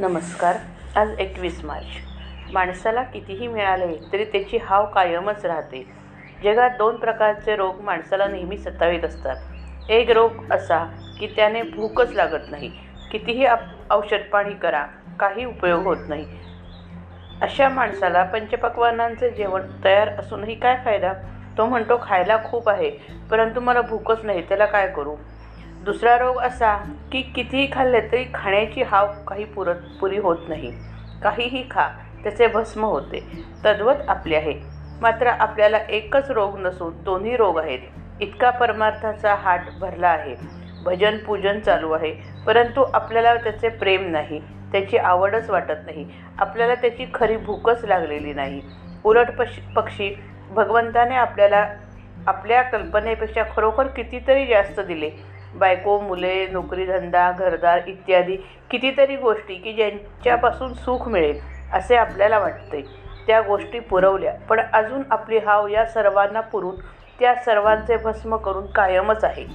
नमस्कार आज एकवीस मार्च. माणसाला कितीही मिळाले तरी त्याची हाव कायमच राहते. जगात दोन प्रकारचे रोग माणसाला नेहमी सतावीत असतात. एक रोग असा की त्याने भूकच लागत नाही. कितीही आप औषधपाणी करा काही उपयोग होत नाही. अशा माणसाला पंचपक्वानांचे जेवण तयार असूनही काय फायदा? तो म्हणतो खायला खूप आहे परंतु मला भूकच नाही त्याला काय करू? दुसरा रोग असा की कितीही खाल्ले तरी खाण्याची हाव काही पुरत पुरी होत नाही. काहीही खा त्याचे भस्म होते. तद्वत आपले आहे. मात्र आपल्याला एकच रोग नसून दोन्ही रोग आहेत. इतका परमार्थाचा हाट भरला आहे. भजन पूजन चालू आहे. परंतु आपल्याला त्याचे प्रेम नाही. त्याची आवडच वाटत नाही. आपल्याला त्याची खरी भूकच लागलेली नाही. उलट पश पक्षी भगवंताने आपल्याला आपल्या कल्पनेपेक्षा खरोखर कितीतरी जास्त दिले. बायको मुले नोकरीधंदा घरदार इत्यादी कितीतरी गोष्टी की ज्यांच्यापासून सुख मिळेल असे आपल्याला वाटते. त्या गोष्टी पुरवल्या. पण अजून आपली हाव या सर्वांना पुरून त्या सर्वांचे भस्म करून कायमच आहे.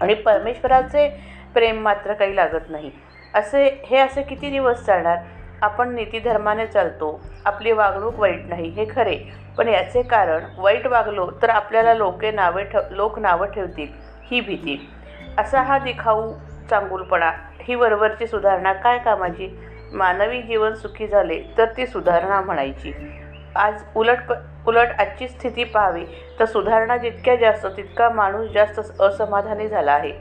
आणि परमेश्वराचे प्रेम मात्र काही लागत नाही. असे हे असे किती दिवस चालणार? आपण नीतीधर्माने चालतो. आपली वागणूक वाईट नाही हे खरे. पण याचे कारण वाईट वागलो तर आपल्याला लोके नावे ठेव लोक नावं ठेवतील. ही भीती. असा हा दिखाऊ चांगुलपणा. ही वरवरची सुधारणा काय कामाची? मानवी जीवन सुखी झाले तर ती सुधारणा म्हणायची. आज उलट प उलट आजची स्थिती पाहावी. तर सुधारणा जितक्या जास्त तितका माणूस जास्त असमाधानी झाला आहे.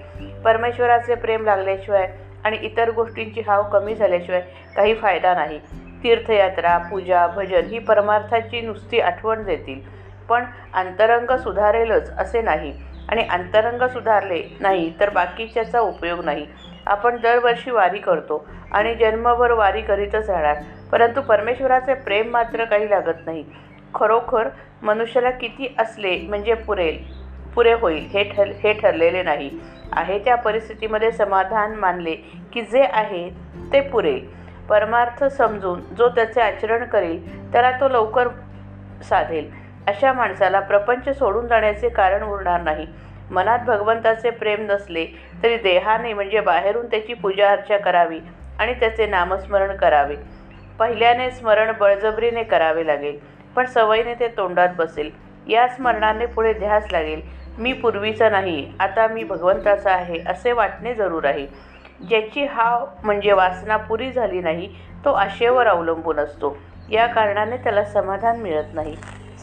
परमेश्वराचे प्रेम लागल्याशिवाय आणि इतर गोष्टींची हाव कमी झाल्याशिवाय काही फायदा नाही. तीर्थयात्रा पूजा भजन ही परमार्थाची नुसती आठवण देतील. पण अंतरंग सुधारेलच असे नाही. आणि अंतरंग सुधारले नाही तर बाकीच्याचा उपयोग नाही. आपण दरवर्षी वारी करतो आणि जन्मभर वारी करीतच राहणार. परंतु परमेश्वराचे प्रेम मात्र काही लागत नाही. खरोखर मनुष्याला किती असले म्हणजे पुरेल पुरे होईल हे ठर हे ठरलेले नाही. आहे त्या परिस्थितीमध्ये समाधान मानले की जे आहे ते पुरेल परमार्थ समजून जो त्याचे आचरण करेल त्याला तो लवकर साधेल. अशा माणसाला प्रपंच सोडून जाण्याचे कारण उरणार नाही. मनात भगवंताचे प्रेम नसले तरी देहाने म्हणजे बाहेरून त्याची पूजा अर्चा करावी आणि त्याचे नामस्मरण करावे. पहिल्याने स्मरण बळजबरीने करावे लागेल पण सवयीने ते तोंडात बसेल. या स्मरणाने पुढे ध्यास लागेल. मी पूर्वीचा नाही आता मी भगवंताचा आहे असे वाटणे जरूर आहे. ज्याची हाव म्हणजे वासना पुरी झाली नाही तो आशेवर अवलंबून असतो. या कारणाने त्याला समाधान मिळत नाही.